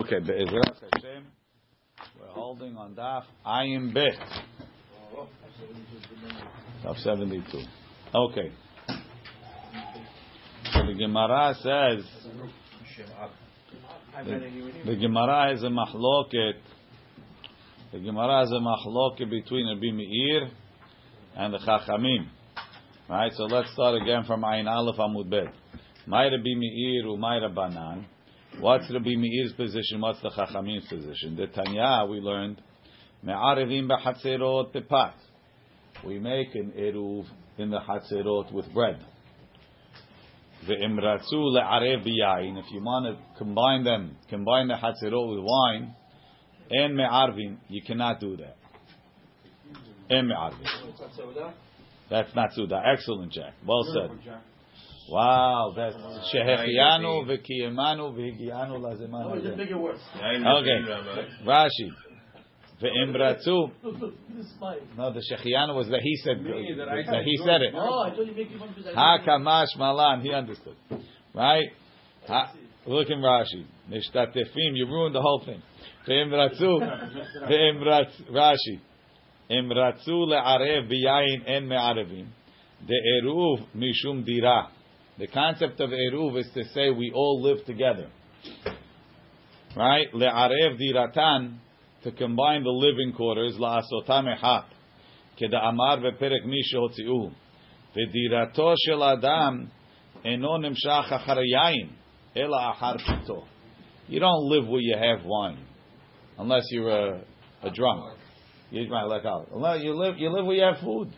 Okay, Be'ezrat Hashem, we're holding on Daf Ayin Bet. Daf 72. Okay. So the Gemara says, the, the Gemara has a mahloket, the Gemara has a mahloket between Rabbi Meir and the Chachamim. Right, so let's start again from Ayin Aleph Amud Bet. May Rabbi Meir u May Rabbanan. What's Rabbi Meir's position? What's the Chachamim's position? The Tanya we learned, Me'arevim b'chatzerot bepat. We make an eruv in the chatzerot with bread. Ve'imratzu le'arev b'yayin. If you want to combine them, combine the chatzerot with wine, and me'arvim, you cannot do that. And me'arvim. That's not suda. Excellent, Jack. Well said. Wow, that's shehechianu v'kiyemanu v'higianu lazemanu. What are the bigger words? Okay, Rashi. Ve'imratzu. No, the shechianu was that he said that he said it. Oh, I thought you make one because Ha kamash malan. He understood, right? Ha, look in Rashi. Nishtatefim. You ruined the whole thing. Ve'imratzu. Ve'imratz Rashi. Imratzu le'arev b'yayin en me'arevim. The eruv mishum dira. The concept of Eruv is to say we all live together. Right? Le'arev diratan, to combine the living quarters, la'asotam echat, keda'amar ve'perek mi she'otzi'u, ve'dirato shel adam eno nemshach achar yayin, ela achar pito. You don't live where you have wine, unless you're a, a drunk. You, might like, unless you live, you live where you have food.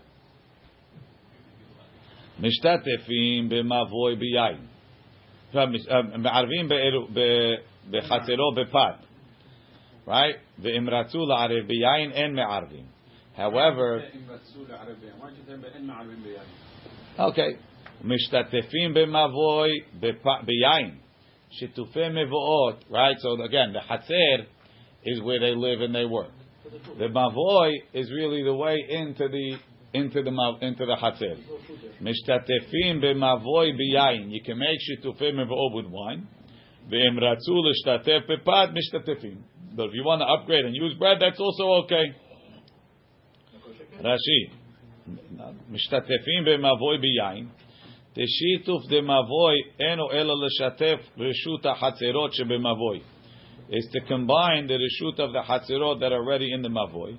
משתתפים במבוי ביין. מערבים בחצרו בפת. Right? ואם רצו לערב ביין, אין מערבים. However, okay, משתתפים במבוי ביין. שיתופי מבואות, right? So again, the חצר is where they live and they work. The mavoi is really the way into the into the mav, into the hatzer. Mishtatefim b'mavoi b'yayin. You can make shitufim mevo'o with wine. Ve'em ratzu l'shtatef b'pad mishtatefim. But if you want to upgrade and use bread, that's also okay. Rashi. Mishtatefim b'mavoi b'yayin. תשיתוף דמבוי אינו אלא לשתף רשות החצרות שבמבוי is to combine the reshut of the chatzirot that are already in the mavoy,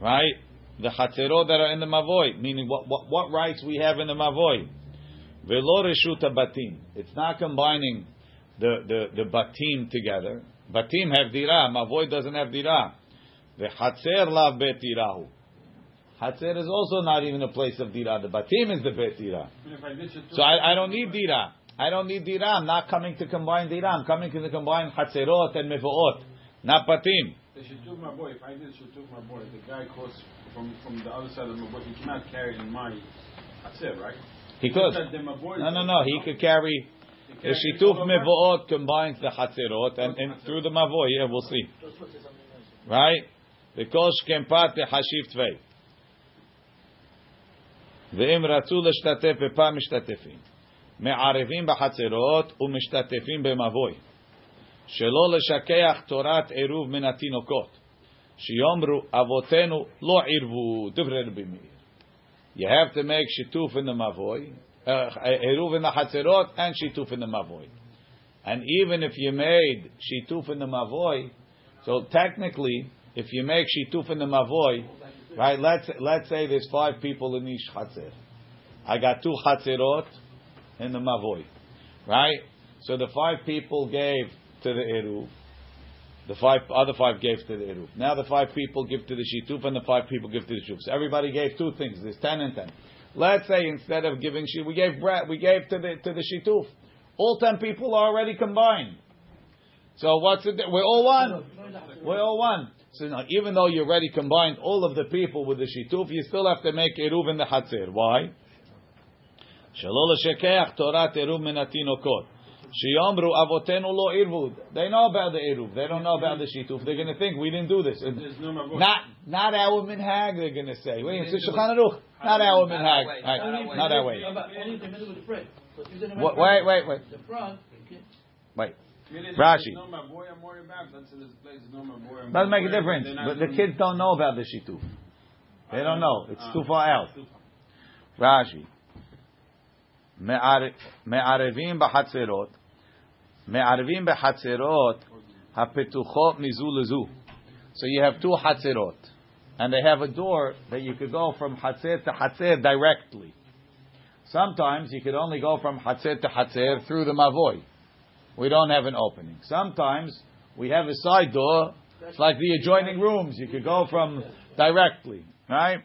right? The chatzirot that are in the mavoy, meaning what, what, what rights we have in the mavoy. Velo reshut batim. It's not combining the, the, the batim together. Batim have dira, mavoy doesn't have dira. The chatzer lav bet dirahu. Hatzer is also not even a place of dira. The batim is the bet dira. So I, I don't need dira. I don't need dira. I'm not coming to combine dira. I'm coming to combine chatzerot and mevoot, not patim. The. If I did the guy crossed from from the other side of the maboy. He cannot carry in my hatzer, right? He could. That the maboy No, no, no. He could carry. The shituf mevoot combines the chatzerot and, and through the mavoy. Yeah, we'll see. Right? Because kempat hashiv tvei. ואם רצו להשתתף בפעם משתתפים. מערבים בחצרות ומשתתפים במבוי. שלא לשכח תורת עירוב מן התינוקות. Shiyomru avotenu lo irvu divrei bimir. You have to make shituf in the mavoy, uh, eruv in the hatzerot, and shituf in the mavoy. And even if you made shituf in the mavoy, so technically, if you make shituf in the mavoy, right? Let's let's say there's five people in each hatzer. I got two hatzerot in the mavoy, right? So the five people gave to the eruv the five other five gave to the Eruv. Now the five people give to the Shituf and the five people give to the Shuf. So everybody gave two things. There's ten and ten. Let's say instead of giving she, we gave bread, we gave to the to the Shituf. All ten people are already combined. So what's it? We're all one. We're all one. So now, even though you already combined all of the people with the Shituf, you still have to make Eruv in the Hatzir. Why? Shalol Shekeach Torah Eruv Minatinokot. התינוקות. שיאמרו אבותינו לא עירבו. They know about the עירוב. They don't know about the שיתוף. They're going to think we didn't do this. There's no maboy. Not, not our minhag, they're going to say. Wait, it's a Shulchan Aruch. Not our minhag. Right, Not our way. Only if they made it with the bread. So if they don't have Wait, bread, wait, wait. The front, okay. Wait. Meaning Rashi. there's No maboy I'm Doesn't make a aware, difference. they're not But the doing- kids don't know about the shituf. They don't know. It's Ah. too far out. Rashi. מערבים בחצרות, Me'arvim behatzerot hapetuchot mizu lezu. So you have two hatzerot, and they have a door that you could go from hatzer to hatzer directly. Sometimes you could only go from hatzer to hatzer through the mavoi. We don't have an opening. Sometimes we have a side door, it's like the adjoining rooms. You could go from directly, right?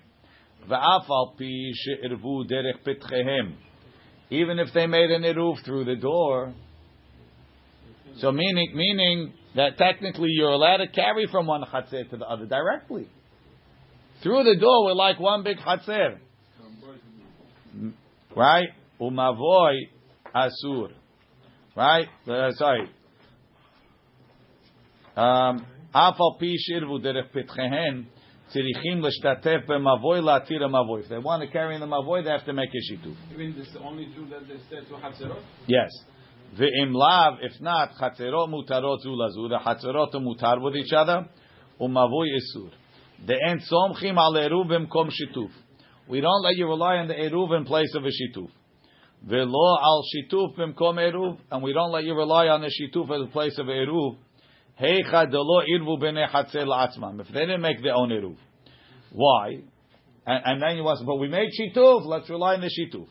Even if they made an eruv through the door, so meaning, meaning that technically you're allowed to carry from one chatzir to the other directly. Through the door, we're like one big chatzir. Right? Umavoy asur. Right? Uh, sorry. Um, Afal pi shirvu derech pitchehen tzirichim l'shtatef b'mavoy latir mavoy. If they want to carry in the mavoy, they have to make a shituf. You mean this is the only Jew that they said to Hatzerot? Yes. Ve'im lav, if not, chaterot mutarot zulazu. The chatzerot mutar with each other. Umavoy isur. The end somchim al eruv bimkom shituf. We don't let you rely on the eruv in place of a shituf. Ve'lo al shituf bimkom eruv. And we don't let you rely on the shituf in place of eruv. Heicha delo irvu b'nei chater la'atzmam. If they didn't make their own eruv. Why? And, and then you ask, but we made shituf, let's rely on the shituf.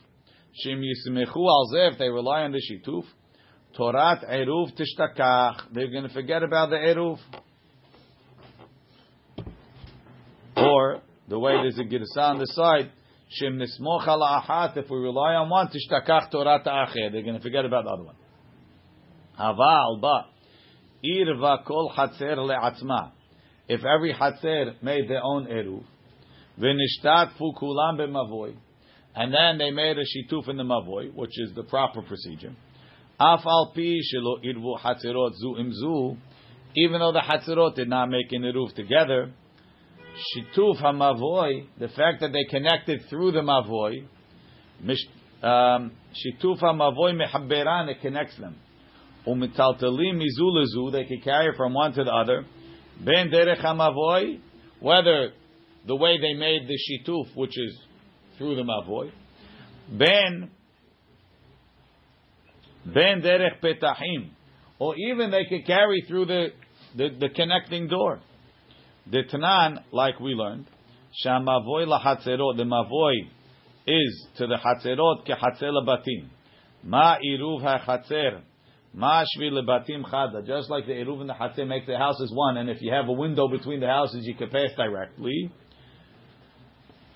Shim yismechu al zeh, they rely on the shituf. Torat eruv tishtakach, they're going to forget about the eruv. Or, the way there's a girsa on the side, Shim nismoch ala if we rely on one, tishtakach Torat acher, they're going to forget about the other one. Aval, but, irva kol hatzer le'atzma, if every hatzer made their own eruv, v'nishtatfu kulam b'mavoy, and then they made a shituf in the mavoy, which is the proper procedure. Af al pi shelo irvu hatzerot zu even though the hatzerot did not make an eruv together, shituf hamavoy, the fact that they connected through the mavoy, um, shituf hamavoy mehabberan, it connects them. Umitaltalim mizu lezu, they can carry from one to the other. Ben derech hamavoy, whether the way they made the shituf, which is through the mavoy, ben ben derech petahim, or even they could carry through the the, the connecting door. The tanan, like we learned, shamavoy lahatzerot, the mavoy is to the hatzerot kehatzer batim. Ma iruv hachatzer. Ma shvi lebatim chada. Just like the iruv and the hatzer make the houses one, and if you have a window between the houses, you can pass directly.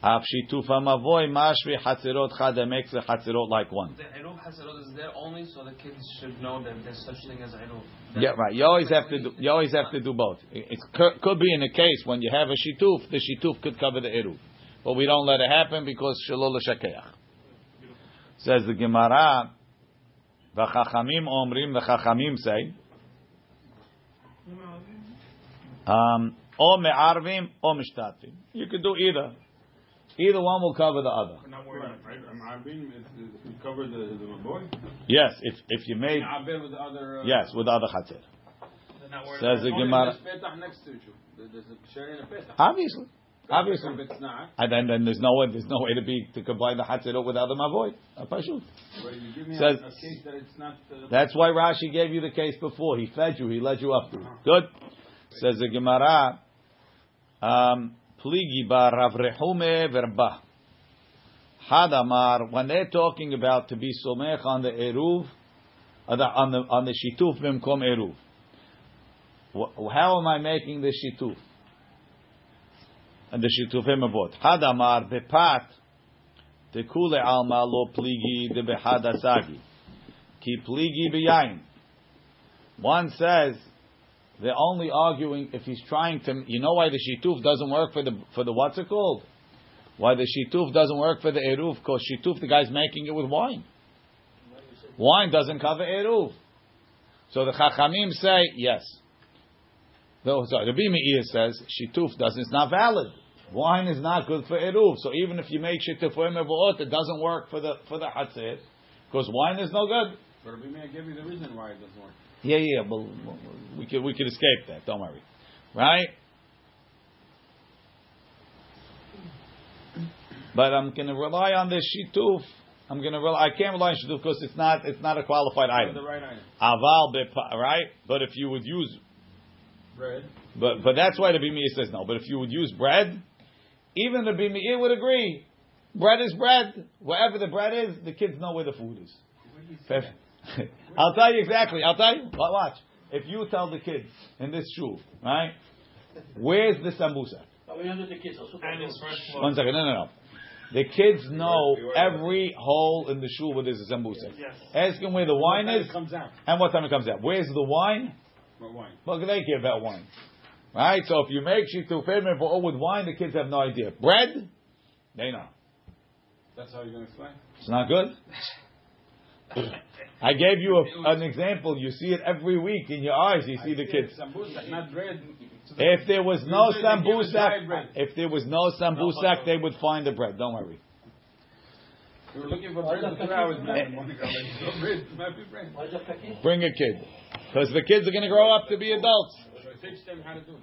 Av shituf hamavoy mashvi hatzerot chada makes the hatzerot like one. The Eruv Haserot is there only so the kids should know that there's such thing as Eruv. Yeah, right. You always have to do. You always have to do both. It, it could, be in a case when you have a shituf, the shituf could cover the eruv, but we don't let it happen because shalol shakeach. Says the Gemara, v'chachamim omrim, the chachamim say, um, o me'arvim o mishtatvim. You could do either. Either one will cover the other. Not worried about right? Arbin, we cover the, the boy. Yes, if if you made with the other. Uh, yes with the other chatzir. They're not worried Says the Gemara. There's Petach next to you. There's a share in a Petach. Obviously, obviously. It's And then, then there's no way, there's no way to be to combine the hatzirot with the other mavoy. Pashut. well, you give me Says- a, a case that it's not. Uh, That's why Rashi gave you the case before. He fed you. He led you up to it. Good. Says the Gemara. Um, Pligi bar Rav Rehume verba. Hadamar. When they're talking about to be somech on the eruv, on the on the, shituf bimkom eruv. How am I making the shituf? And the shitufim avot. Hadamar bepat. Tekule alma lo pligi de behadasagi. Ki pligi b'yayin. One says they're only arguing if he's trying to. You know why the shituf doesn't work for the for the what's it called? Why the shituf doesn't work for the eruv? Because shituf, the guy's making it with wine. Wine doesn't cover eruv. So the chachamim say yes. Sorry, Rabbi Meir says shituf doesn't. It's not valid. Wine is not good for eruv. So even if you make shituf it doesn't work for the for the because wine is no good. but we may give you the reason why it doesn't work. Yeah, yeah, but we could we could escape that. Don't worry. right? But I'm going to rely on this shituf. I'm going to rely. I can't rely on shituf because it's not. It's not a qualified item. The right item. Aval bepa, right? But if you would use, Bread. but but that's why the Bimir says no. But if you would use bread, even the Bimir would agree. Bread is bread. Wherever the bread is, the kids know where the food is. I'll tell you exactly. I'll tell you. Wa- Watch. If you tell the kids in this shul, right? Where's the sambusa? But we don't do the kids, so super And it's close. fresh One second. No, no, no. The kids know every hole in the shul where there's a sambusa. Yes. Ask them where the wine is comes out. and what time it comes out. Where's the wine? What wine? Well, they care about wine. Right? So if you make shitufim for all with wine, the kids have no idea. Bread, they know. That's how you're gonna explain. It's not good. I gave you a, an example. You see it every week in your eyes. You see I the said kids. Sambusa, not bread. If there was no Usually they give us dry sambusak, if there was no sambusak, they would find the bread. Don't worry. We were looking for bread is for that two hours cooking? now. in the morning. I'm like, no bread, might be bread. Why is that cooking? Bring a kid, because the kids are going to grow up to be adults. Teach them how to do it.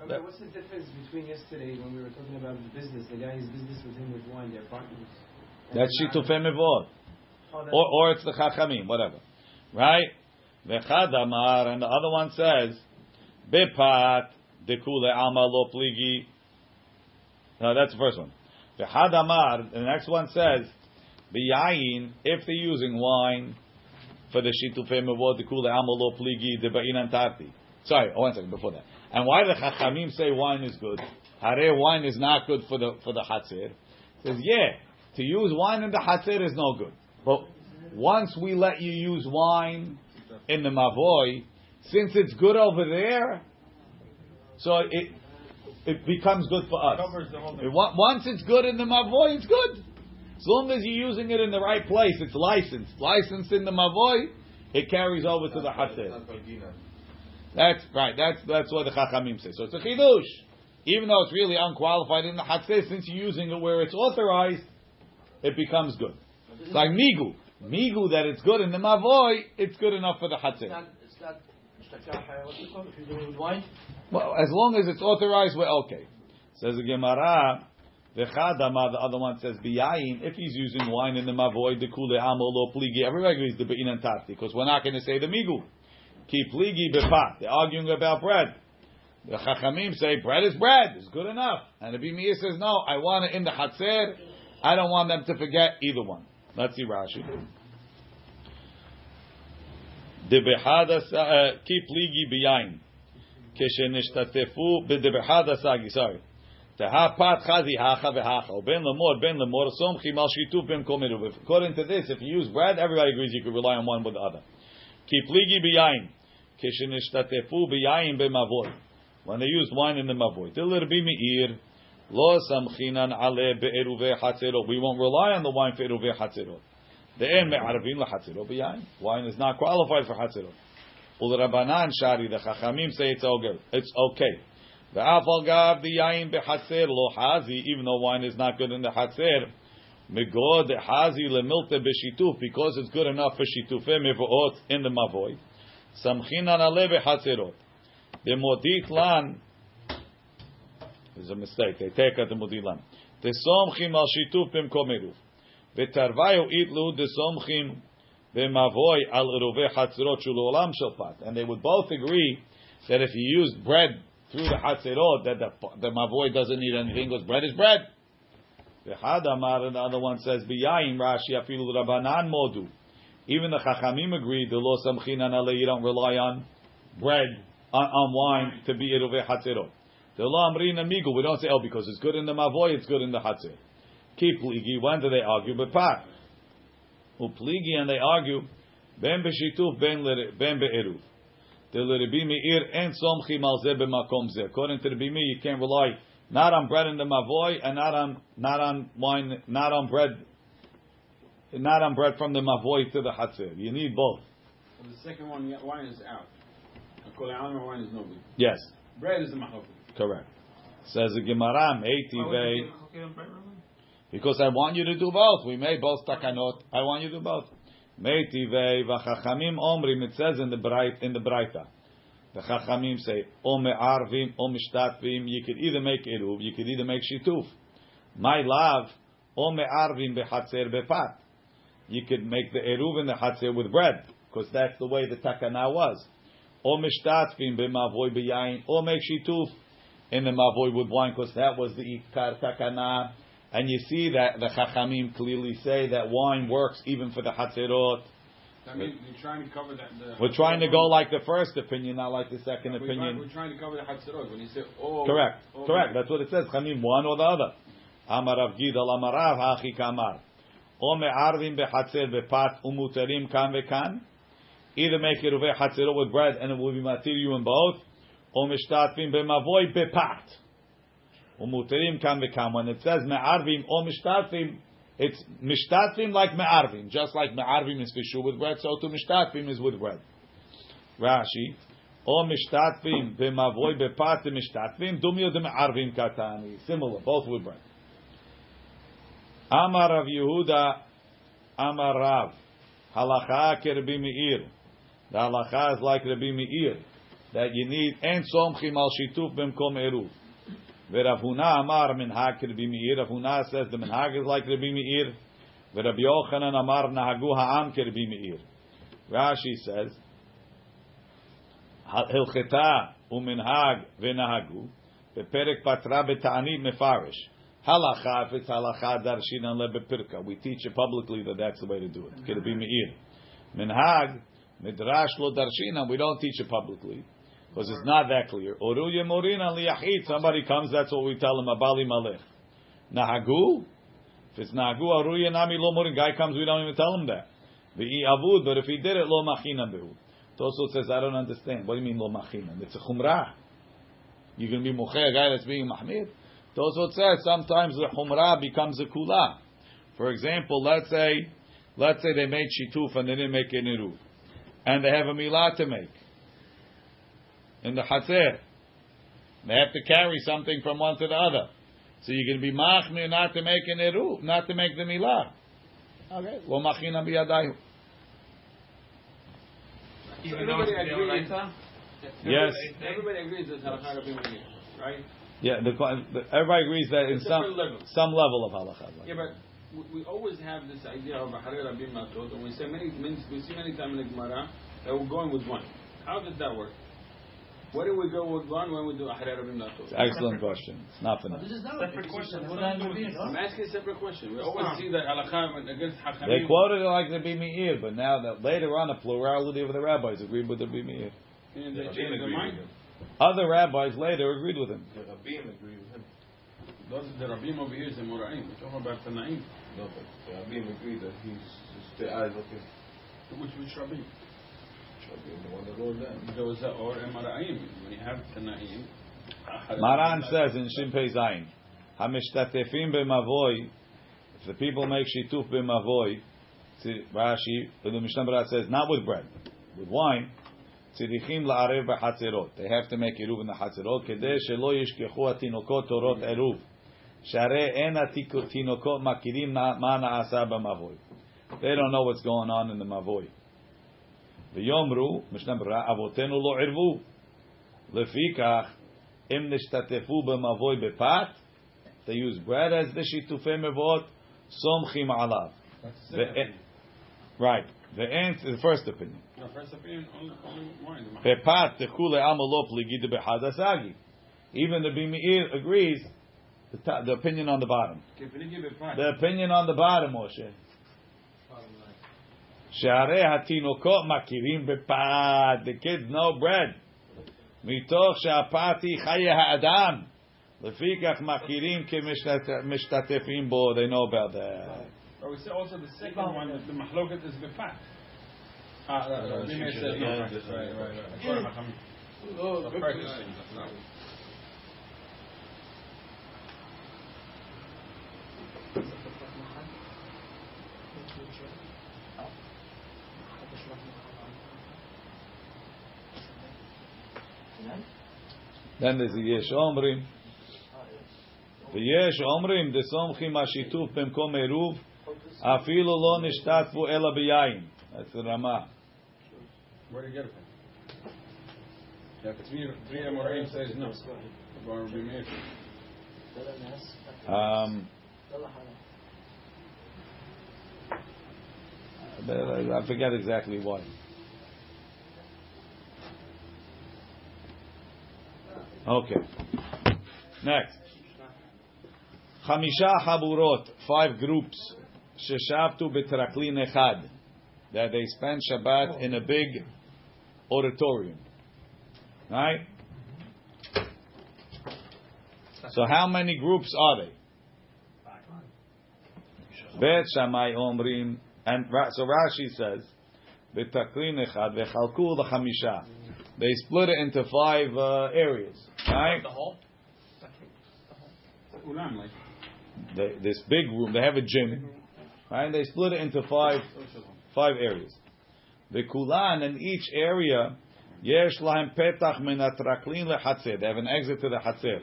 Rabbi, what's the difference between yesterday when we were talking about the business, the guy's business with him with wine, their partners? That's now- shitufim mevod. Oh, that- or, or it's the chachamim, whatever, right? V'chad amar, and the other one says, bepat dekule alma lo pligi. No, that's the first one. V'chad amar, the next one says, b'yayin, if they're using wine for the shitufei mevod dekule alma lo pligi deba'in antarti. Sorry, oh, one second before that. And why the chachamim say wine is good? Hare wine is not good for the for the hatzir. Says yeah, to use wine in the hatzir is no good. But once we let you use wine in the mavoy, since it's good over there, so it it becomes good for us. Covers the whole It once it's good in the mavoy, it's good. As long as you're using it in the right place, it's licensed. Licensed in the mavoy, it carries over to the hatzir. That's right. That's that's what the chachamim say. So it's a chidush, even though it's really unqualified in the hatzir. Since you're using it where it's authorized, it becomes good. It's like migu. Migu that it's good in the mavoy, it's good enough for the It's hatzir. not, it's not, shtakah, what's it called, if you're doing it with wine? Well, as long as it's authorized, we're okay. Says the Gemara. The Chadama, the other one says biyayin. If he's using wine in the mavoy, the kule amo lo pligi. Everybody agrees the bein and tati because we're not going to say the migu. Ki pligi bepat. They're arguing about bread. The Chachamim say bread is bread. It's good enough. And the Bimir says no. I want it in the Hatzer. I don't want them to forget either one. Let's see Rashi. דבחד כי פליגי ביין כשנשתתפו בדבחד הסגי, sorry. תהה פת חזי הכה והכה, ובין למור, בין למור, סומכים על שיתוף במקום עירוב. According to this, if you use bread, everybody agrees you could rely on one with the other. כי פליגי ביין, כשנשתתפו ביין במבוי. When they used wine in the מבוי. דלרבי מאיר, Lo samchinan ale be'eruve hatzero. We won't rely on the wine for eruve hatzero. De'en me'arvin lahatzero b'yayin. Wine is not qualified for hatzero. Ulrabanan shari, the chachamim say it's okay. It's okay. The afal gav the yain behatzer lo hazi, even though wine is not good in the hatzer. Megod hazi lemilte b'shituf, because it's good enough for shitufim mevoot in the mavoi. Samchinan ale behatzerot. Demodit lan is a mistake. They take at the mudilam. Tesomchim al shituf b'mkomeru. V'tarvayu itlu tesomchim b'mavoy al rove hatzirot shulolam shalpat. And they would both agree that if you use bread through the hatzirot, that the, the mavoy doesn't need anything because bread is bread. V'chad amar, and the other one says, b'yayim rashi afilu rabanan modu. Even the chachamim agree the lo samchinan ale, you don't rely on bread, on, on wine to be iruveh hatzirot. The lo amrin amigu, we don't say, oh, because it's good in the mavoy, it's good in the hatzer. Keep pligi, when do they argue? But pat. Upligi, and they argue, ben b'shituf, ben ben be'eruv. The Rabbi Meir and somchim al zeh b'makom zeh. According to the Meir, you can't rely not on bread in the mavoy and not on not on wine, not on bread, not on bread from the mavoy to the hatzir. You need both. The second one, wine is out. Wine is no good. Yes, Bread is the mahok. Correct. Says the Gemara, Meiti Why would vei. you cook it on bread, Rabbi? Because I want you to do both. We made both takanot. I want you to do both. Meiti vei v'chachamim omrim. It says in the bright in the brayta. The Chachamim say, O me'arvim, O mishtatvim, you could either make eruv, you could either make shituf. My love, O me'arvim behatzer bepat. You could make the eruv in the hatzer with bread, because that's the way the takana was. O mishtatvim b'mavoy b'yayin, or make shituf in the mavoy with wine, because that was the ikar takana. And you see that the Chachamim clearly say that wine works even for the hatzerot. I mean, you're trying to cover that. The We're trying to go like the first opinion, not like the second We're opinion. Trying, we're trying to cover the Hatzerot. When you say, oh. Correct. oh, Correct. That's what it says. Chamim, one or the other. Amar Rav Gidal, Amar Rav Hachi Kamar. O me'arvim behatzer bepat umuterim kan vekan. Either make it uve hatzero with bread and it will be material in both. O mishtatvim bemavoy bepat. Umuterim kan vekan. When it says me'arvim o mishtatvim, it's mishtatvim like me'arvim. Just like me'arvim is fishu with bread, so to mishtatvim is with bread. Rashi. או משתתפים במבוי בפת משתתפים, דומיו דמערבים קטני. Similar, both with bread. אמר רב יהודה, אמר רב, הלכה כרבי מאיר. The halacha is like Rabbi Meir, that you need and somchim al shituf bemkom eruv. VeRav Huna amar minhag Rabbi Meir. Rav Huna says the minhag is like Rabbi Meir. Verav Yochanan amar nahagu ha'am kerbi Meir. Rashi says hilcheta uminhag v'nahagu beperek patra betani mefarish. Halacha, if it's halacha darshinan lebepirka, we teach it publicly that that's the way to do it. Kerbi Meir. Minhag, midrash lo darshinan, we don't teach it publicly because it's not that clear. Oruye morina liyachit, somebody comes, that's what we tell him. Abali malech. Nahagu, if it's nahagu, oruye nami lo morin. Guy comes, we don't even tell him that. Avud, but if he did it, lo machinan behu. Toso says, I don't understand. What do you mean lo machinan? It's a chumrah. You can be mocheh a guy that's being mahmir. Toso says sometimes the chumrah becomes a kula. For example, let's say, let's say they made shituf and they didn't make an eruv, and they have a milah to make in the hatzer. They have to carry something from one to the other. So you can be machmir not to make an eruv, not to make the milah. Okay, lo machina biyadayu. Even Everybody agrees. Yes. Everybody agrees that halacha Rabbi right? Yeah, the, the, everybody agrees that in some level. some level of halacha. Yeah, but we, we always have this idea of Bahari Rabbi Matot, and we say many, many, we see many times in the Gemara that we're going with one. How does that work? Why do we go with one when we do Ahari Rabbi Matot? Excellent question. It's not for now. This is not Separate a question. question. What I'm doing doing. I'm asking a separate question. We always see that halacha against They quoted it like the Meir, but now that later on, a plurality of the rabbis agreed with the Meir. And they change their mind. Other rabbis later agreed with him. The Rabbim agreed with him. Those the Rabbim over here is the Moraim. We're talking about Tanaim. No, but the Rabbim agreed that he's the eyes okay. Which which Rabbim? Maran says in Shimpei Zayin, Hamishtatefim b'mavoi, if the people make shituf b'mavoi, tzi- Rashi, the Mishnah Berurah says, not with bread, with wine, tzirichim la'arev b'chatzerot. They have to make eruv in the kedei shelo yishkechu atinokot torot eruv. Share en atinokot makirim na- ma na'asa b'mavoi. They don't know what's going on in the mavoi. ויאמרו, משנה ברורה, אבותינו לא עירבו. לפיכך, אם נשתתפו במבוי בפת, they use bread as the שיתופי מבואות, סומכים עליו. Right. The answer, the first opinion. The first opinion, only, only Even the Bimeir agrees. The, the opinion on the bottom. The opinion on the bottom, Moshe. שהרי התינוקות מכירים בפת, the kids know bread. מתוך שהפת היא חיי האדם. לפיכך מכירים כמשתתפים בו, they know about that. But we say also the second one, the mahloket is befat. Ah, Rabbi Meir says no. Right, right, right. Then there's the Yesh Omrim. ויש אומרים דסומכים השיתוף במקום עירוב אפילו לא נשתתפו אלא ביין. That's the רמה. Where do you get it from? Yeah, three, three Amoraim says no. Bar Rabbi Meir. Um, I forget exactly why. Okay. Next. Chamisha Haburot, five groups. Sheshavtu betraklin echad. That they spend Shabbat in a big auditorium. Right? So how many groups are they? Bet Shammai Omrim, and so Rashi says, "B'taklin echad v'chalku l'chamisha." They split it into five uh, areas, right? The whole? Ulam, They, this big room, they have a gym, right? And they split it into five five areas. The kulan in each area, yesh lahem petach min atraklin lehatzer. They have an exit to the hatzer.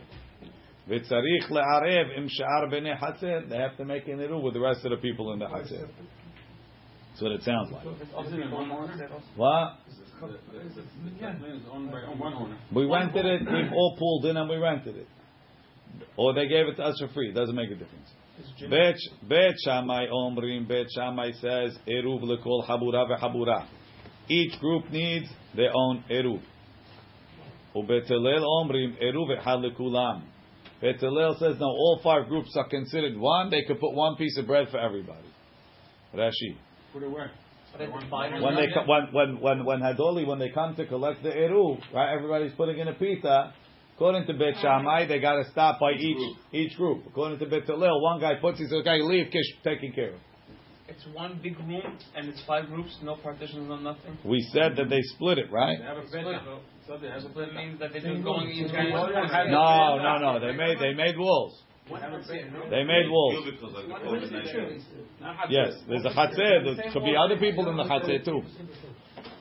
V'tzarich le'arev im she'ar b'nei hatzer. They have to make an eruv with the rest of the people in the hatzer. That's what it sounds like. Isn't it one owner? What? We rented it. We all pulled in and we rented it, or they gave it to us for free. It doesn't make a difference. Bet Bet Shammai Omrim. Bet Shammai says eruv lekol habura vehabura. Each group needs their own eruv. Ubet Hillel Omrim eruv echad lekulam. Bet Hillel says no. All five groups are considered one. They could put one piece of bread for everybody. Rashi. Put it where? They divide it When they co- when when when when Hadoli when they come to collect the eruv, right? Everybody's putting in a pita. According to Bet Shammai, they got to stop by each each group. According to Bet Hillel, one guy puts his okay, leave Kish taken care of. It's one big room and it's five groups, no partitions, no nothing. We said that they split it, right? They have a Split. So they have a So bed. that means that they're just going each. No, no, no. They made they made walls. They made walls. Yes, there's a chatzir. There could be other people in the chatzir too.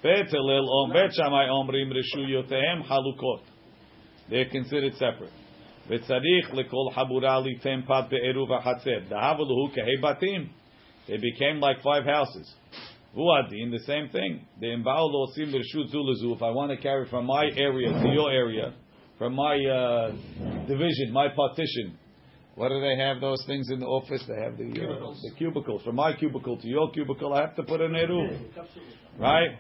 Bet Hillel om Bet Shammai omrim reshuyotehem halukot. They're considered separate. V'tzarich lekol habura litem pat be'eruv ha'chatzir. Dahavuluhu kehei batim. They became like five houses. Vuadin, the same thing. The imbao losim reshut zulazu. If I want to carry from my area to your area, from my uh, division, my partition, what do they have? Those things in the office. They have the uh, the cubicles. From my cubicle to your cubicle, I have to put an eruv, right?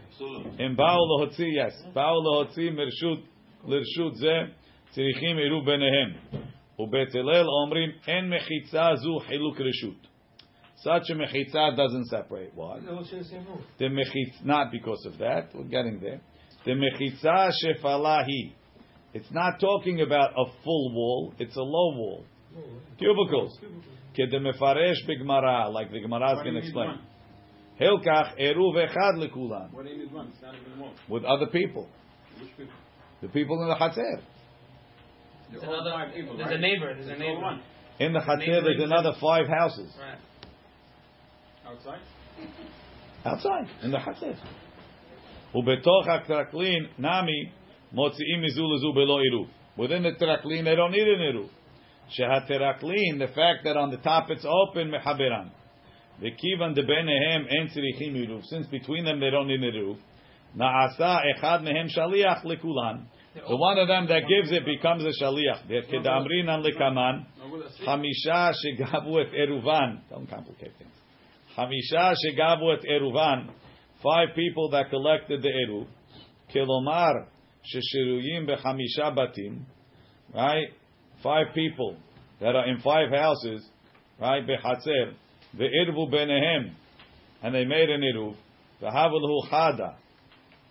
In bao lohotzi, yes. Bao lohotzi mershut lirshut ze tzirichim eruv benehem. Hillel omrim en mechitza zu hiluk reshut. Such a mechitza doesn't separate. Why? The mechitz not because of that. We're getting there. The mechitza shefalahi. It's not talking about a full wall. It's a low wall. Cubicles. Kedemefaresh b'gmara, like the Gemara is going to explain. one? Hilkach eruv echad lekulan What do you need one? It's not even one. with other people, Which people? the people in the chatzir. There's another. five people, There's right? a neighbor. There's a neighbor. one. In the chatzir, Neighboring there's another five houses Right. Outside? outside in the chatzir. Ubetoch hatraklin nami motziim mizu lezu belo iruv. Within the traklin, they don't need an iruv. Shehateraklin, the fact that on the top it's open mechaberan. The kivan de benehem en tzirichim iruv. Since between them they don't need an iruv. Naasa echad mehem shaliach lekulan. The one of them that gives it becomes a shaliach. Kedamrinan lekaman. A. Hamisha shegavu et eruvan. Don't complicate things. Hamisha shegavu et eruvan. Five people that collected the eruv. Kilomar sheshiruyim bechamisha batim. Right? Five people that are in five houses. Right? Bechatzer. Ve'irvu benehem. And they made an eruv. Ve'havulhu chada.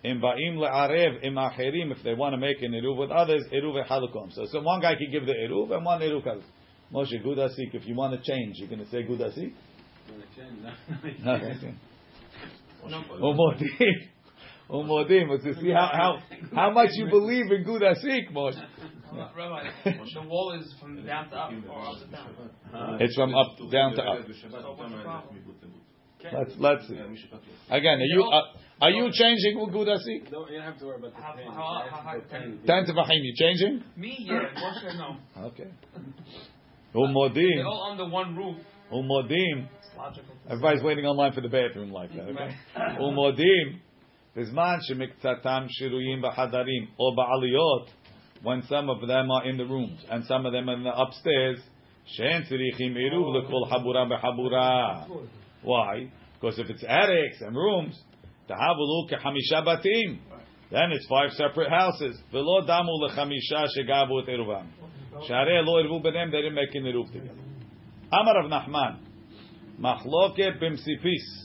Im ba'im le'arev im acherim. If they want to make an eruv with others, eruv echalukom. So, so one guy can give the eruv and one eruv has. Moshe, Gudasik, if you want to change, you're going to say Gudasik? When it changed, no. Okay. Umodim. Umodim. To see how, how, how much you believe in Gudasik, Moshe. Rabbi, the wall is from down to up or up to down. It's from up down to up. Let's, let's see. Again, are you, uh, are you changing with Gudasik? Don't, you don't have to worry about the How- pain. how- It's how high the pain. Ten Tefachim, you changing? Me, yeah. Moshe, no. Okay. They're Umodim. all under one roof. Umodim. It's logical. Everybody's waiting online for the bathroom like that. Okay. Umodim. בזמן שמקצתם שרויים בחדרים או בעליות, when some of them are in the rooms and some of them are in the upstairs, Shein tzirichim iruv lekol habura behabura. Why? Because if it's attics and rooms, to have tahavulu kehamisha batim, then it's five separate houses. Velo damu lechamisha shegabu et iruvam. Sharei lo iruvu benem, they didn't make an iruv together. Amar Rav Nachman, machloket bimsipis.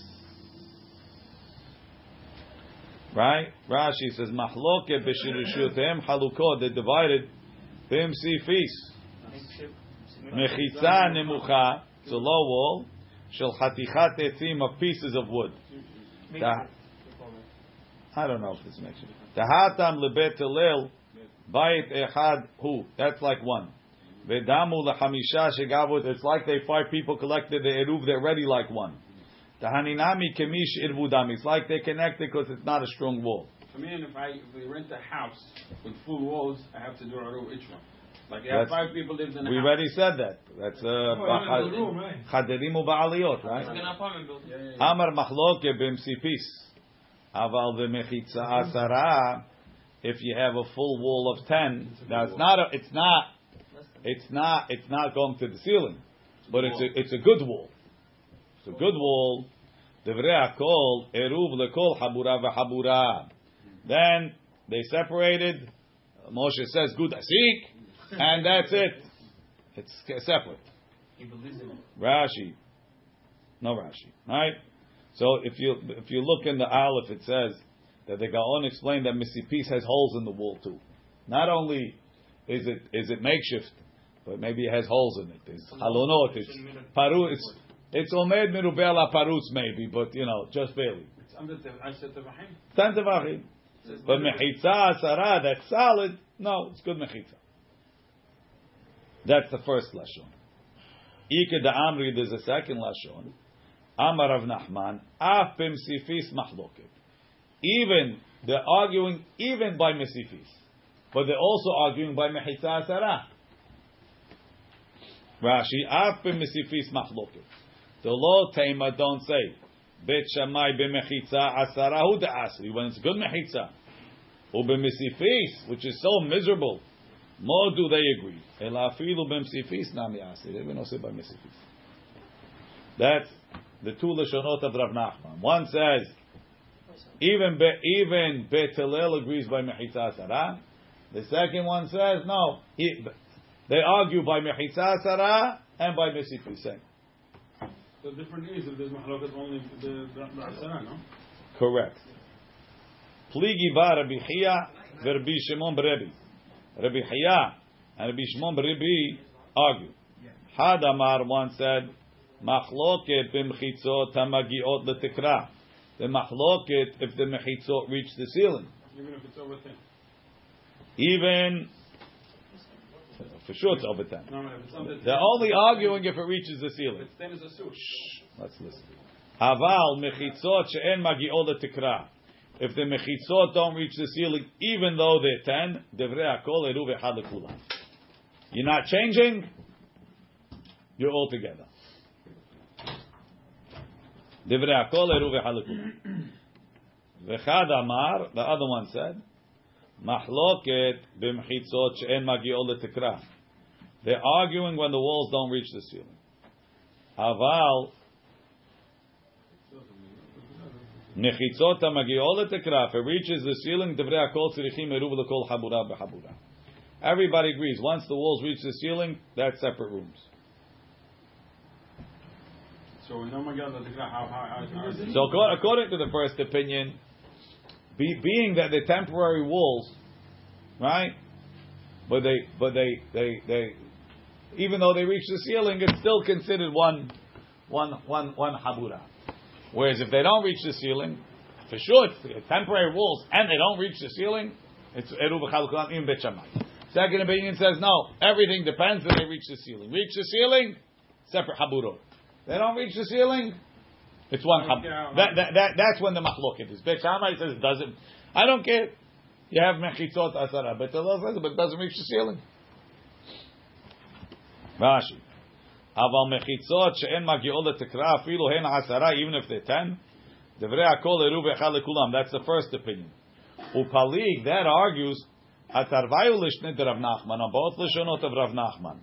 Right? Rashi says, Mahloke b'shirushutem halukot. They divided them see feasts. Mechitza nemucha. It's a low wall. Shel hatichat of pieces of wood. I don't know if this makes sense. Tahatam lebet elel bayit echad hu. That's like one. Vedamu lechamisha Shegavut. It's like they five people collected the eruv. They're ready like one. Tahaninami kemish irvudam. It's like they're connected because it's not a strong wall. I mean, if I if we rent a house with full walls, I have to do a each one. Like you have five people lived in a We house. already said that. That's uh, in the room, right? It's right? like an apartment building. Amar machloke b'msipis. Aval v'mechitza asara. If you have a full wall of ten, now it's not a, it's not it's not it's not going to the ceiling, but it's a it's a good wall. A good wall. Devrei hakol eruv lekol habura v'habura. Then they separated. Moshe says good asik, and that's it. It's separate. He believes in it. Rashi. No Rashi. Right? So if you if you look in the Aleph, it says that the Gaon explained that Misipis has holes in the wall too. Not only is it is it makeshift, but maybe it has holes in it. It's halonot. It's paru. It's it's omed mirubel parutz maybe, but you know just barely. It's under the I said the Rahim. Ten tevachim. But mechitza asara that's solid. No, it's good mechitza. That's the first lashon. Ike da Amri, there's a second lashon. Amar Rav Nachman, af b'msifis machloket. Even they're arguing even by mesifis, but they're also arguing by mechitza asara. Rashi, af b'mesifis machloket. The law tema don't say bet shamai b'mechitza asara hu asri when it's good mechitza. Or b'mesifis, which is so miserable. More do they agree? Ela afilu b'mesifis nami asri. They don't say by. That's the two lashonot of Rav Nachman. One says even be, even Bet Hillel agrees by mechitza asara. The second one says no. He, they argue by mechitza asara and by mesifis. The different is if there's mahlokat only the the no? Correct. Pligi ba Rabbi Chia v'Rabbi Shimon b'Rebbe. Rabbi Chia and Rabbi Shimon b'Rebbe argue. Had Amar once said, "Machloket b'mchitzot hamagiot letikra." The machloket if the mechitzot reach the ceiling, Even if it's over ten. even for sure it's over ten. No, no, if it's under ten. They're only arguing if it reaches the ceiling. it's ten is a suit. Let's listen. Aval mechitzot she'en magiot letikra. If the mechitzot don't reach the ceiling, even though they're ten, devrei hakol eru lekulam. You're not changing. You're all together. Devrei hakol eru v'echad lekulam. V'chad amar, the other one said, mahloket b'mechitzot she'en magiot letikra. They're arguing when the walls don't reach the ceiling. Aval Nechitzot hamagiol letekra. If it reaches the ceiling, devrei hakol tzirichim eruv lekol habura b'habura. Everybody agrees. Once the walls reach the ceiling, that's separate rooms. So we know how how how. So according to the first opinion, be, being that they're temporary walls, right? But they, but they, they, they, even though they reach the ceiling, it's still considered one, one, one, one habura. Whereas if they don't reach the ceiling, for sure it's temporary walls, and they don't reach the ceiling, it's eru b'chalukan in bet Shammai. Second opinion says no. Everything depends if they reach the ceiling. Reach the ceiling, separate haburot. They don't reach the ceiling, it's one. Yeah, That, that, that, that's when the machloket is. Bet Shammai says it doesn't. I don't care. You have mechitzot asara. Bet Hillel says but it doesn't reach the ceiling. Rashi. Aval mechitzot she'en magiol letekra afilu hen asara, even if they're ten. Devrei Akol Eruv Echad Lekulam. That's the first opinion. Upalig that argues de Rav Nachman on both Lishonot of Rav Nachman.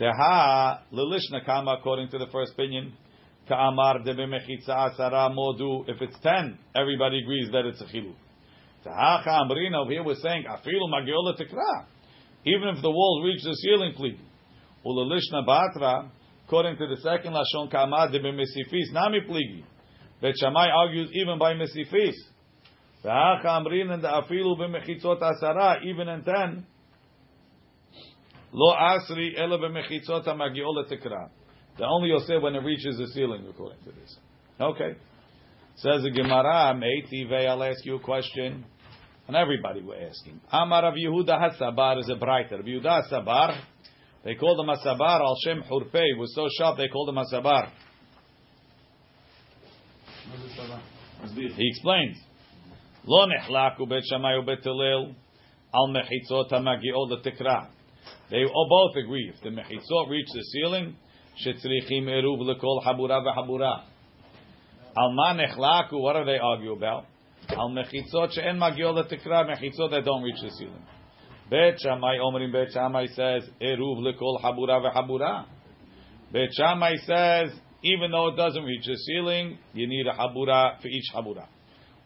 Teha Lilishna Kama according to the first opinion. Ka'amar asara modu. If it's ten, everybody agrees that it's a chiluk. Teha Cha'amrin over here we're saying afilu magiola tekra. Even if the walls reach the ceiling, please. Ulilishna Batra, according to the second Lashon Ka'amar de b'mesifis nami pligi. Bet Shammai argues even by mesifis. Teha Cha'amrin and the afilu b'mechitzot asara, even in ten. Lo asri ela b'mechitzot hamagiola tekra. The only say when it reaches the ceiling, according to this. Okay. Says the Gemara, I'll ask you a question. And everybody were asking. Amar Rav Yehuda Hasabar is a brighter. Yehuda Hasabar, they called him Hasabar, Al Shem Hurpei, was so sharp they called him Hasabar. He explains. Bet Hillel al mechitzot hamagiot letikra. They all both agree. If the mechitzot reach the ceiling, shetzrichim eruv lekol habura v'habura. Al ma nechlaku, what do they argue about? Al mechitzot she'en magiot letikra, mechitzot that don't reach the ceiling. Bet Shammai omrim Bet Shammai says eruv lekol habura v'habura. Bet Shammai says even though it doesn't reach the ceiling, you need a habura for each habura.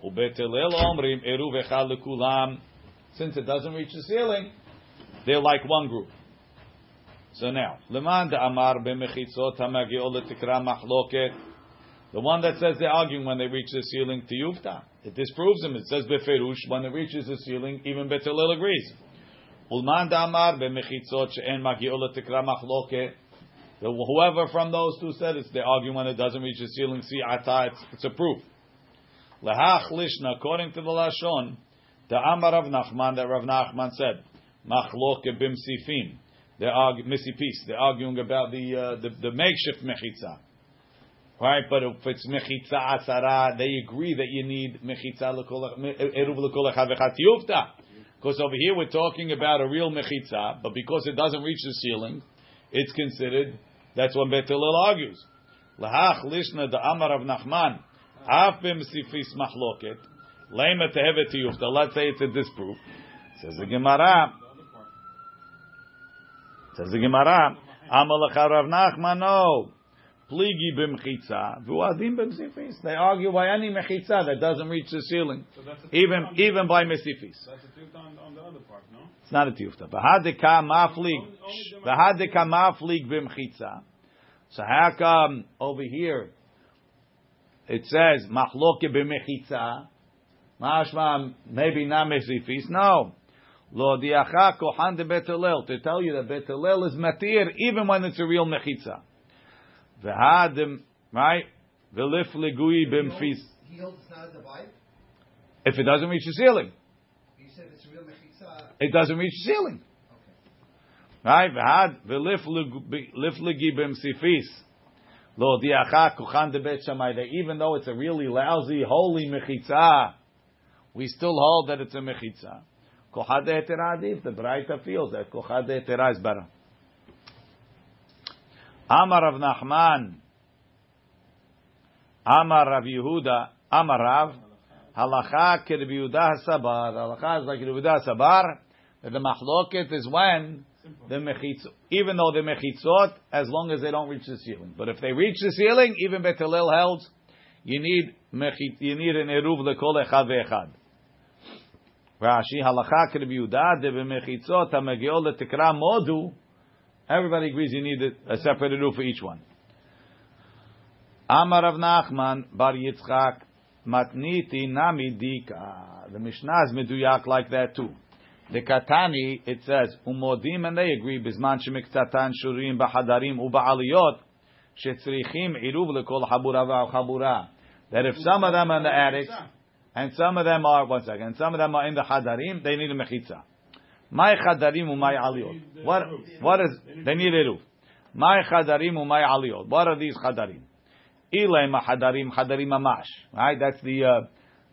Ubet Hillel omrim eruv echad lekulam. Since it doesn't reach the ceiling, they're like one group. So now, leman amar b'mechitzot machloket. The one that says they're arguing when they reach the ceiling to yufta. It disproves them. It says beferush when it reaches the ceiling, even Bet Hillel agrees. Ulman she'en machloket. Whoever from those two said it's they're arguing when it doesn't reach the ceiling. See ata, it's, it's a proof. Lehach lishna, according to the lashon, the Amar Rav Nachman that Rav Nachman said, Machloke bimsifim. They're arguing, misipis. They're arguing about the, uh, the the makeshift mechitza, right? But if it's mechitza asara, they agree that you need mechitza eruv v'chad. Because over here we're talking about a real mechitza, but because it doesn't reach the ceiling, it's considered. That's what Bet argues. Lahach lishna the Amar Rav Nachman. Af bimsifis machloket. Lema tehevet tiyufta. Let's say it's a disproof. Says the Gemara. Says the Gemara. Amalacha Rav Nachman. No. Pligi b'mchitza. V'uadim b'msifis. They argue by any mechitza that doesn't reach the ceiling. So that's a Even, even by mesifis. That's a tiyufta on, on the other part, no? It's not a tiyufta. V'hadika maflig. V'hadika maflig b'mchitza. So how come over here it says machloke b'mechitza? Mashma maybe not mesifis. No. Lo diacha kohan de Bet Hillel to tell you that Bet Hillel is matir even when it's a real mechitza. V'hadim right. V'lif legui b'mfis. He holds it's not a divide. If it doesn't reach the ceiling, You said it's a real mechitza. it doesn't reach the ceiling. Right? V'had v'lif legi b'msifis. Lo diacha kuchan de bet shamai. That even though it's a really lousy, holy mechitza, we still hold that it's a mechitza. Kochad de'etera adif. The Braita feels that kochad de'etera is better. Amar Rav Nachman. Amar Rav Yehuda. Amar Rav. Halacha Yehuda Sabar. Halacha is like Yehuda Sabar. That the machloket is when the mechitzot, even though the mechitzot, as long as they don't reach the ceiling. But if they reach the ceiling, even Bet Hillel held, you need mechit, you need an eruv lekol echad ve'echad. Rashi halacha ke Yehuda de b'mechitzot hamegiol letikra modu. Everybody agrees you need a, separate eruv for each one. Amar Rav Nachman bar Yitzchak matniti nami dika. The Mishnah is meduyak like that too. The Katani, it says, Umodim, and they agree, Bizman shemiktatan shurim b'hadarim uba'aliyot, shetzrichim iruv lekol habura v'chabura. That if some of them are in the attic, and some of them are, one second, and some of them are in the hadarim, they need a mechitza. My chadarim my aliyot. What, what is, they need eruv. My chadarim my aliyot. What are these chadarim? Ilay hadarim hadarim mamash. Right? That's the, uh,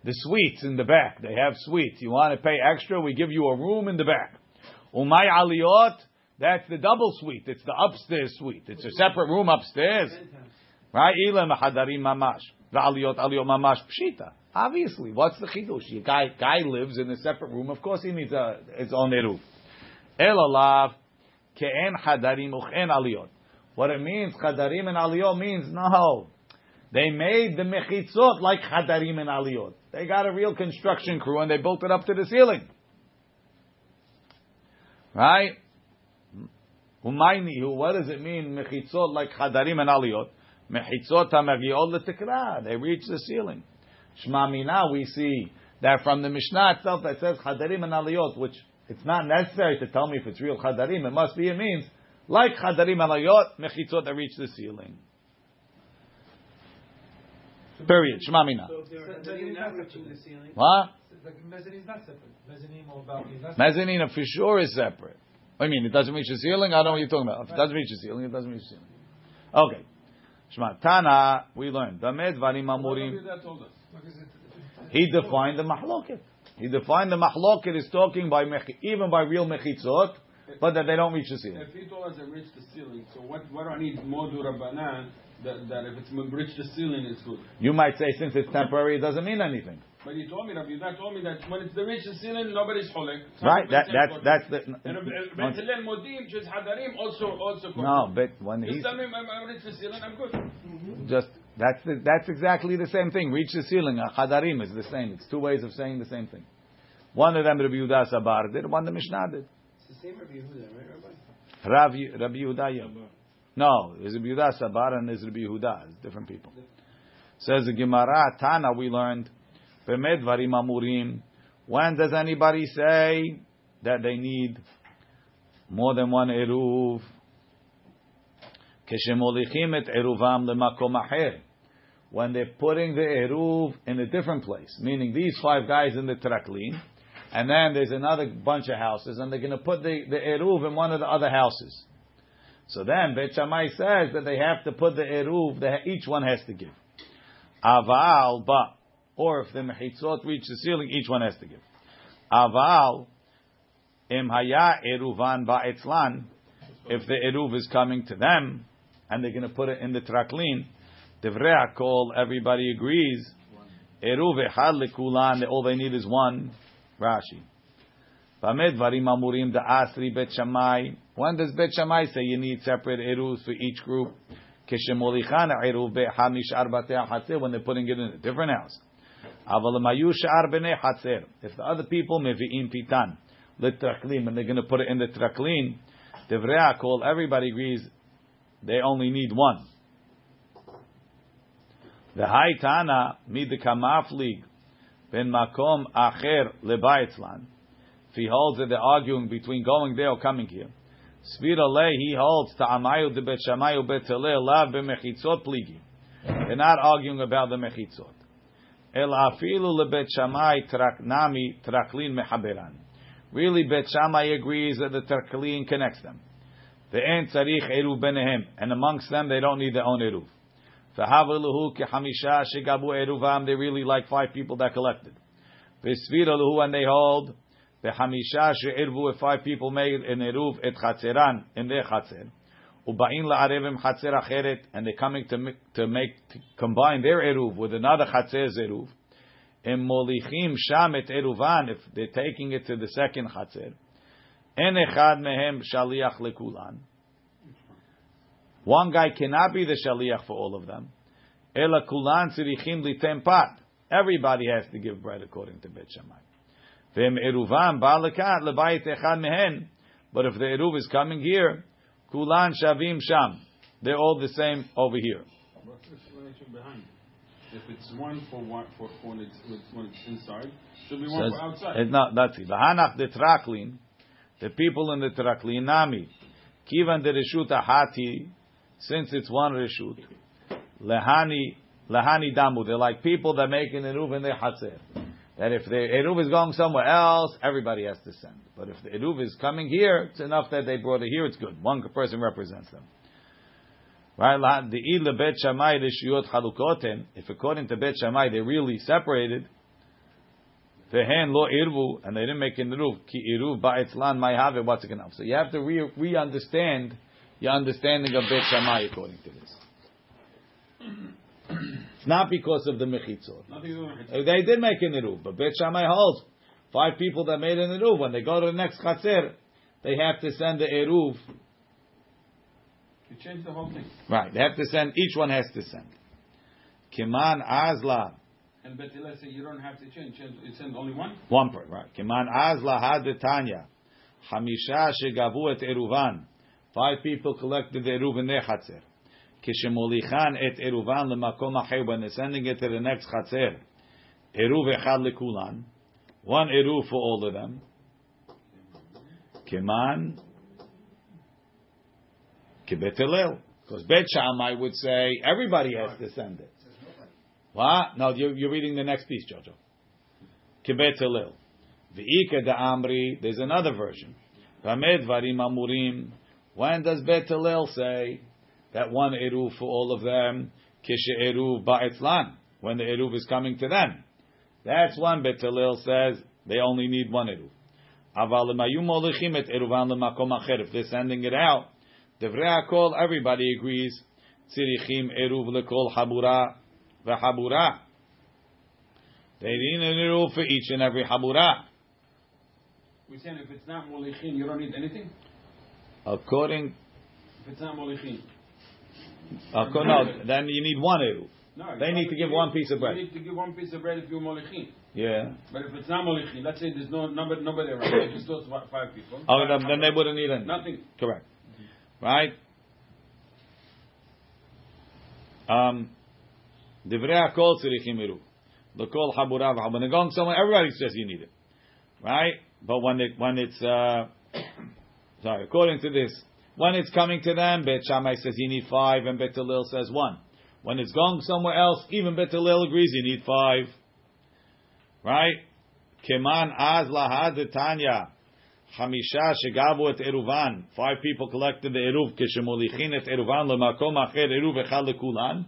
the suites in the back. They have suites. You want to pay extra? We give you a room in the back. Umay aliyot, that's the double suite. It's the upstairs suite. It's a separate room upstairs. Right? Ilay hadarim mamash. The aliyot, mamash pshita. Obviously, what's the chidush? Your guy, guy lives in a separate room. Of course, he needs a, his own eruv. El alav ke'en chadarim uchen aliyot. What it means, chadarim and aliyot means no. They made the mechitzot like chadarim and aliyot. They got a real construction crew and they built it up to the ceiling. Right? Umayni, what does it mean, mechitzot like chadarim and aliyot? Mechitzot hamagiot letikra. They reach the ceiling. Shma Mina, we see that from the Mishnah itself that says chadarim and aliyot, which it's not necessary to tell me if it's real chadarim. It must be. It means like chadarim and aliyot, mechitzot that reach the ceiling. Period. Shema Mina. So if they're mezzanine not reaching the ceiling, What? The mezzanine is not separate. Mezzanine or balcony is not Mezzanine for sure is separate. I mean, it doesn't reach the ceiling. I don't know what you're talking about. If it doesn't reach the ceiling, it doesn't reach the ceiling. Okay. Shema Tana, we learned. Damed varim amurim. That told us. He defined the mahloket. He defined the mahloket is talking by mech- even by real mechitzot, but that they don't reach the ceiling. If he told us it reached the ceiling, so what, what do I need more to Rabbanan that, that if it's reached the ceiling, it's good? You might say since it's temporary, it doesn't mean anything. But he told me, Rabbi Yehuda told me that when it's the reach the ceiling, nobody's cholek. Right? That, that's that's the. Uh, and uh, Bet Hillel Modim, just Hadarim, also also. No, but when Just he tell me, I'm, I'm reach the ceiling, I'm good. Mm-hmm. just that's the, that's exactly the same thing. Reach the ceiling. A chadarim is the same. It's two ways of saying the same thing. One of them Rabbi Yehuda Sabar did. One the Mishnah did it's the same Rabbi Yehuda, right, Rabbi? Rav, Rabbi Yehuda. yeah. No, there's Rabbi Yehuda Sabar and there's Rabbi Yehuda. It's different people. Says the Gemara Tana. We learned. Bemed varim amurim. When does anybody say that they need more than one eruv? כשמוליכים את עירובם למקום אחר. When they're putting the eruv in a different place, meaning these five guys in the traklin, and then there's another bunch of houses, and they're going to put the, the eruv in one of the other houses. So then Beit Shammai says that they have to put the eruv, that each one has to give. Aval, but, or if the mechitzot reach the ceiling, each one has to give. Aval, im haya eruvan ba ba'etzlan, if the eruv is coming to them, and they're going to put it in the traklin, divrei kol, everybody agrees, eruv echad lekulan, all they need is one. Rashi. When does bet Shammai say you need separate eruvs for each group? When they're putting it in a different house. If the other people mevi'im pitan l'traklim and they're going to put it in the traklin, divrei kol, everybody agrees they only need one. The high tana mid the kamaflig ben makom acher lebaytzlan. If he holds that they're arguing between going there or coming here, Svira lei he holds to amayu de bet shamayu bet teleh lav b'mechitzot pligi. They're not arguing about the mechitzot. El afilu lebet shamai traknami traklin mehaberan. Really, Bet Shammai agrees that the traklin connects them. The en tzarich eruv benehem, and amongst them they don't need their own eruv. V'havaluhu kehamisha shegabu eruvam. They really like five people that collected. And they hold v'hamisha she'irvu. If five people made an eruv et chatzeran in their chatzer, ubain la'arevim chatzer acheret, and they're coming to make, to make to combine their eruv with another chatzer's eruv. Im molichim sham et eruvan. If they're taking it to the second chatzer, en echad mehem shaliach lekulan. One guy cannot be the shaliach for all of them. Ela kulan tzirichim litem pat. Everybody has to give bread according to Bet Shammai. V'em eruvam ba'alekat lebayit echad mehen. But if the eruv is coming here, kulan shavim sham. They're all the same over here. What's the explanation behind it? If it's one for one for, for when it's when it's inside, should be one Says, for outside. it's not, that's it. V'hanach the traklin, the people in the traklin, nami, kivan de reshut ahati, since it's one reshut, lehani, lehani damu, they're like people that make an eruv in their hatzer. That if the eruv is going somewhere else, everybody has to send. But if the eruv is coming here, it's enough that they brought it here, it's good. One person represents them. Right? If according to bet Shammai they really separated, Vehen lo irvu, and they didn't make an iruv. Ki iruv ba'etzlan may have it. What's it? So you have to re re-understand your understanding of Bet Shammai according to this. It's not because of the mechitzot. Nothing to do with it. They did make an eruv, but Bet Shammai holds five people that made an eruv. When they go to the next chatzer, they have to send the eruv. You change the whole thing. Right, they have to send. Each one has to send. Kiman azla And Bet Hillel say you don't have to change. change you send only one. one part. Right. Kiman azla hadetanya hamisha shegavu et eruvan. Five people collected eruv in their chatzer. Kishemolichan et eruvan lemakom acher when they're sending it to the next chatzer. Eruv echad lekulan. One eruv for all of them. Kibet Hillel. Because Bet Shammai would say everybody has to send it. What? No, you're, you're reading the next piece, Jojo. Kibet Hillel. Da Amri, there's another version. Ramed Varim Amurim. When does Bet say that one Eruv for all of them? Kishe Eruv Ba'etzlan. When the Eruv is coming to them. That's when Bet says they only need one Eruv. Aval l'mayu molichim et Eruvan l'makom acher. If they're sending it out, Devrei HaKol, everybody agrees. Tzirichim Eruv l'kol habura v'habura. They need an Eruv for each and every habura. We're saying if it's not molichin, you don't need anything. According, If it's according no, then you need one Eruv. No, They need to give one piece of bread. You need to give one piece of bread if you're molichin. Yeah. But if it's not molichin, let's say there's no nobody, nobody around, just those fi- five people. Oh, then, then they wouldn't need anything. Nothing. Correct. Right? Um, Divrei HaKol tzirichim Eruv. L'kol habura v'habura. When they're going somewhere, everybody says you need it. Right? But when it, when it's, uh, sorry, according to this, when it's coming to them, Bet Shammai says you need five, and Bet Hillel says one. When it's going somewhere else, even Bet Hillel agrees you need five. Right? Keman az lahad Tanya. Hamisha shegavu et eruvan. Five people collected the eruv. Kishemolichin et eruvan lemakom acher eruv echad lekulan.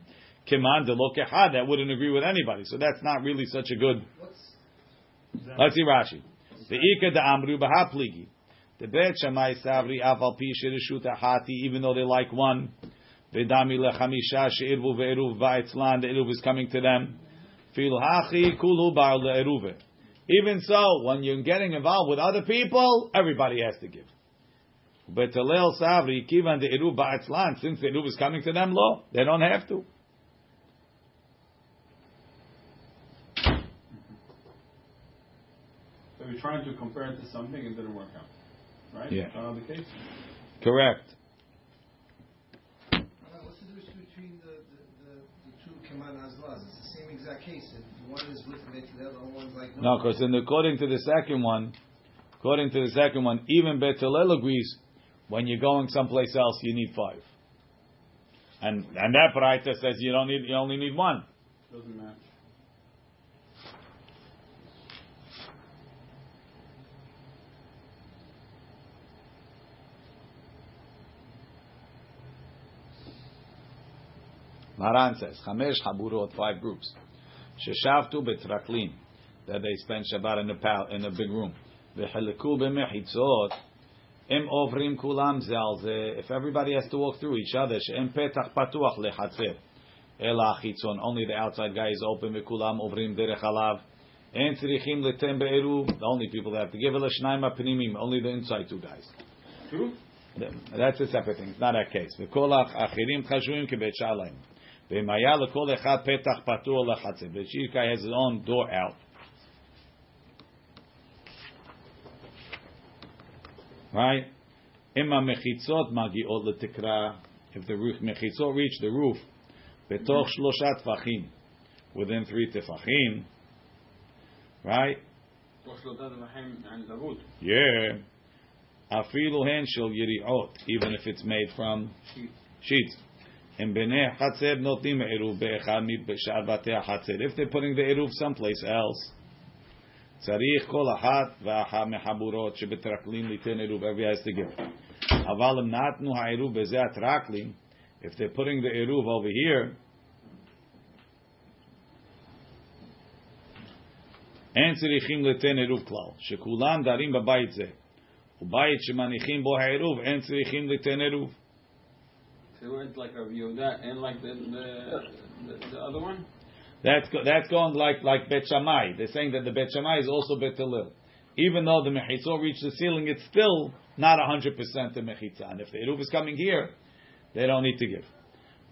Keman de lo kehad. That wouldn't agree with anybody. So that's not really such a good. Let's see Rashi. The Ika da Amru Bahapligi. The Bet Shammai Savri Aval Pi Shirishut even though they like one. Vedami Lechamisha Sheirvu Ve'eruv Va'itzlan, the Eruv is coming to them. Fil Hachi Le'eruve. Even so, when you're getting involved with other people, everybody has to give. But Talel Savri, Kivan the Eruv Ba'itzlan, since the Eruv is coming to them, lo, they don't have to. So we're trying to compare it to something, it didn't work out. Right? Yeah. That's not the case. Correct. What's the difference between the, the, the, the two Keman Azlaz? It's the same exact case. If one is with Bet the other one's like No, because according to the second one, according to the second one, even Bet Hillel agrees when you're going someplace else, you need five. And and that Braita says you don't need, you only need one. Doesn't match. Maran says, Chamesh Haburot, five groups. Sheshavtu betraklin, that they spend Shabbat in a, pal- in a big room. V'cheliku b'mechitzot, em ovrim kulam zal If everybody has to walk through each other, she'em petach patuach lechatzir. Ela chitzon, only the outside guy is open, v'kulam ovrim derech alav. And tzrichim letem be'eruv, the only people that have to give it, l'shnaim apnimim only the inside two guys. True? That's a separate thing. It's not our case. V'kolach achirim chashuim kebet shalayim. Each guy has his own door out. Right? Ima mechitzot magiot letikra. If the roof mechitzot reach the roof, betoch shloshat tefachim, within three tefachim. Right? Yeah. Afilu hen shel yiriot, even if it's made from sheets. הם בני חצר נותנים עירוב באחד משאר בתי החצר. If they're putting the עירוב someplace else, צריך כל אחת ואחת מחבורות שבטרקלין ליתן עירוב, every has to give. אבל אם נתנו העירוב בזה הטרקלין, if they're putting the עירוב over here, אין צריכים ליתן עירוב כלל, שכולם דרים בבית זה. ובית שמניחים בו העירוב, אין צריכים ליתן עירוב. So it's like a view of that and like the the, the, the other one. That's go, that's going like like Bet Shammai. They're saying that the Bet Shammai is also Bet Hillel. Even though the mechitzot reached the ceiling, it's still not hundred percent the mechitza. And if the eruv is coming here, they don't need to give.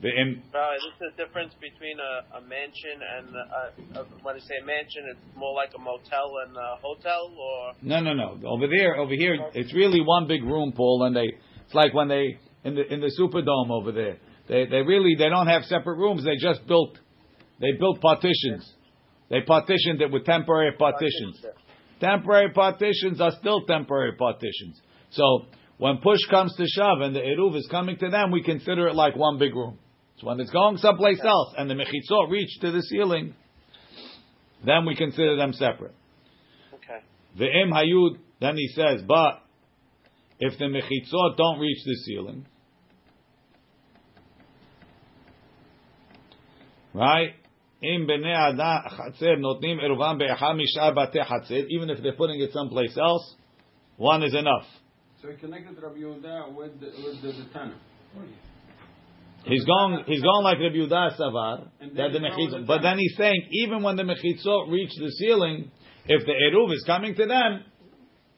The im- Right, this is the difference between a, a mansion and a, a, when I say mansion, it's more like a motel and a hotel, or No, no, no. Over there, over here, it's really one big room, Paul. And they, it's like when they in the in the Superdome over there. They they really they don't have separate rooms. They just built they built partitions. They partitioned it with temporary partitions. Temporary partitions are still temporary partitions. So when push comes to shove and the eruv is coming to them, we consider it like one big room. So when it's going someplace else and the mechitzot reach to the ceiling, then we consider them separate. okay. The im hayud, then he says, but if the mechitzot don't reach the ceiling, right? Im bnei adam chatzer notnim eruvam be'echad mishar batei chatzer, even if they're putting it someplace else, one is enough. So he connected Rabbi Yehuda with the, with the, the Tana. He's going, he's going like Rabbi Yehuda Savar, that the mechitzot, it but then he's saying, even when the mechitzot reach the ceiling, if the eruv is coming to them, But the Tana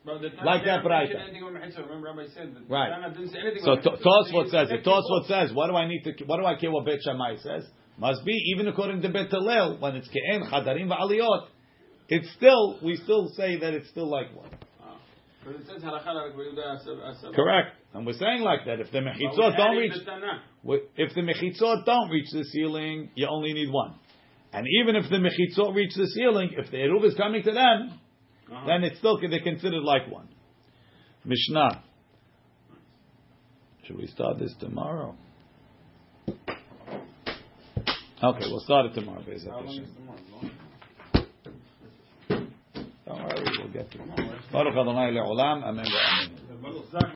Like that braita. anything about Mechitzah. Remember Rabbi said that Right. didn't say anything So Tosfot says it. Tosfot says, what do I need to? What do I care what Bet Shammai says? Must be even according to Bet Hillel when it's ke'en chadarim va'aliyot. It's still we still say that it's still like one. Ah. But it says halakha like Rabbi Yehuda as- as- as- Correct, and we're saying like that. If the mechitzot don't reach, the if the mechitzot don't reach the ceiling, you only need one. And even if the mechitzot reach the ceiling, if the eruv is coming to them, Uh-huh. then it's still they're considered like one. Mishnah. Should we start this tomorrow? Okay, we'll start it tomorrow. How long tomorrow? Don't worry, we'll get to it.